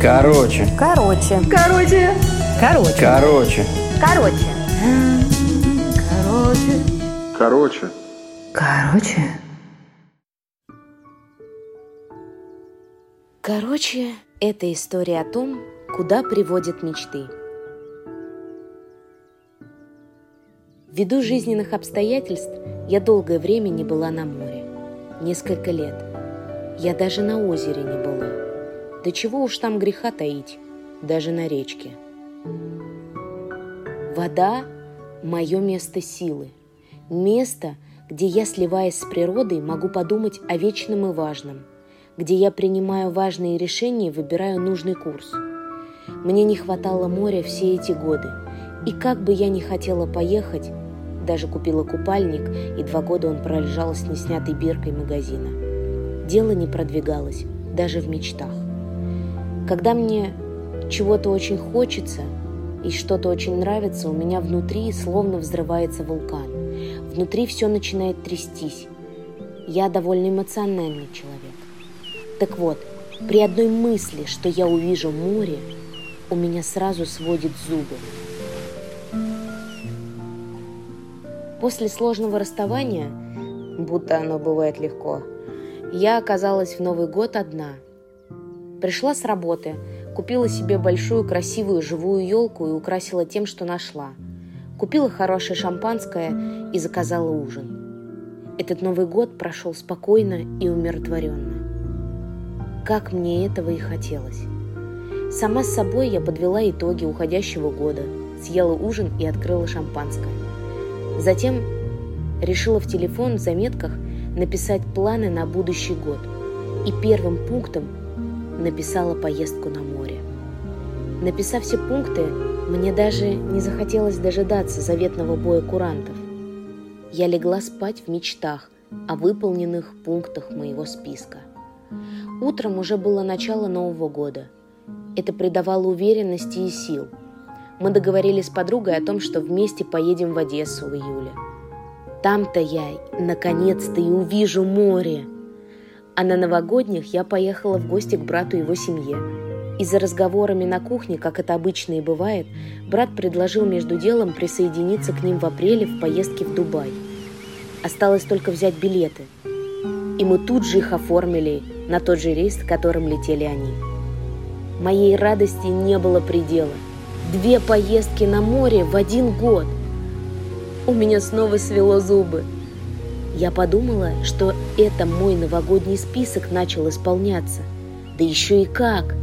Короче. Короче. Короче. Короче. Короче. Короче. Короче. Короче. Короче. Короче, это история о том, куда приводят мечты. Ввиду жизненных обстоятельств я долгое время не была на море. Несколько лет. Я даже на озере не была. Да чего уж там греха таить, даже на речке. Вода – мое место силы. Место, где я, сливаясь с природой, могу подумать о вечном и важном, где я принимаю важные решения и выбираю нужный курс. Мне не хватало моря все эти годы, и как бы я ни хотела поехать, даже купила купальник, и два года он пролежал с неснятой биркой магазина. Дело не продвигалось, даже в мечтах. Когда мне чего-то очень хочется и что-то очень нравится, у меня внутри словно взрывается вулкан. Внутри все начинает трястись. Я довольно эмоциональный человек. Так вот, при одной мысли, что я увижу море, у меня сразу сводит зубы. После сложного расставания, будто оно бывает легко, я оказалась в Новый год одна. Пришла с работы, купила себе большую красивую живую елку и украсила тем, что нашла. Купила хорошее шампанское и заказала ужин. Этот Новый год прошел спокойно и умиротворенно. Как мне этого и хотелось. Сама с собой я подвела итоги уходящего года, съела ужин и открыла шампанское. Затем решила в телефон в заметках написать планы на будущий год. И первым пунктом написала поездку на море. Написав все пункты, мне даже не захотелось дожидаться заветного боя курантов. Я легла спать в мечтах о выполненных пунктах моего списка. Утром уже было начало Нового года. Это придавало уверенности и сил – мы договорились с подругой о том, что вместе поедем в Одессу в июле. Там-то я наконец-то и увижу море. А на новогодних я поехала в гости к брату и его семье. И за разговорами на кухне, как это обычно и бывает, брат предложил между делом присоединиться к ним в апреле в поездке в Дубай. Осталось только взять билеты. И мы тут же их оформили на тот же рейс, которым летели они. Моей радости не было предела – Две поездки на море в один год. У меня снова свело зубы. Я подумала, что это мой новогодний список начал исполняться. Да еще и как!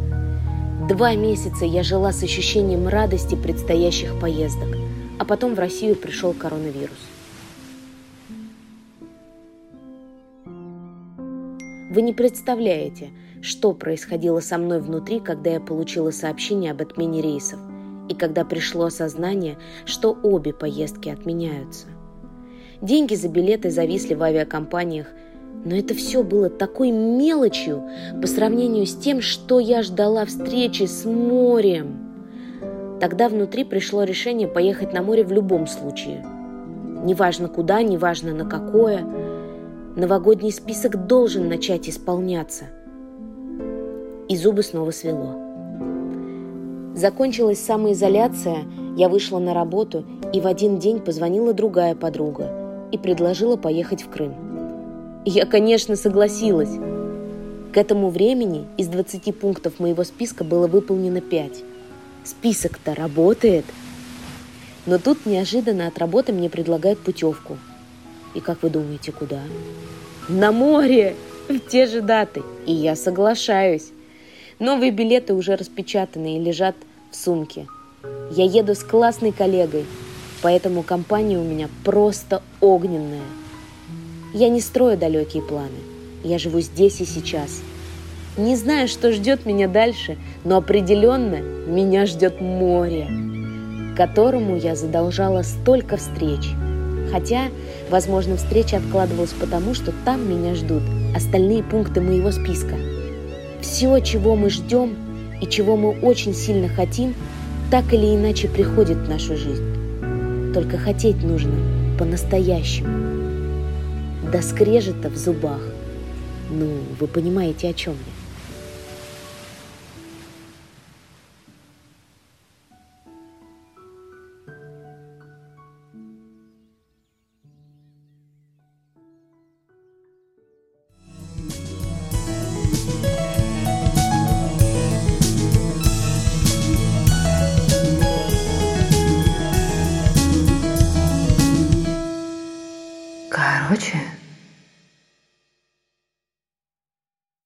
Два месяца я жила с ощущением радости предстоящих поездок, а потом в Россию пришел коронавирус. Вы не представляете, что происходило со мной внутри, когда я получила сообщение об отмене рейсов и когда пришло осознание, что обе поездки отменяются. Деньги за билеты зависли в авиакомпаниях, но это все было такой мелочью по сравнению с тем, что я ждала встречи с морем. Тогда внутри пришло решение поехать на море в любом случае. Неважно куда, неважно на какое. Новогодний список должен начать исполняться. И зубы снова свело. Закончилась самоизоляция, я вышла на работу, и в один день позвонила другая подруга и предложила поехать в Крым. Я, конечно, согласилась. К этому времени из 20 пунктов моего списка было выполнено 5. Список-то работает. Но тут неожиданно от работы мне предлагают путевку. И как вы думаете, куда? На море! В те же даты. И я соглашаюсь. Новые билеты уже распечатаны и лежат в сумке. Я еду с классной коллегой, поэтому компания у меня просто огненная. Я не строю далекие планы. Я живу здесь и сейчас. Не знаю, что ждет меня дальше, но определенно меня ждет море, которому я задолжала столько встреч. Хотя, возможно, встреча откладывалась потому, что там меня ждут остальные пункты моего списка – все, чего мы ждем и чего мы очень сильно хотим, так или иначе приходит в нашу жизнь. Только хотеть нужно по-настоящему. До скрежета в зубах. Ну, вы понимаете, о чем я. Короче.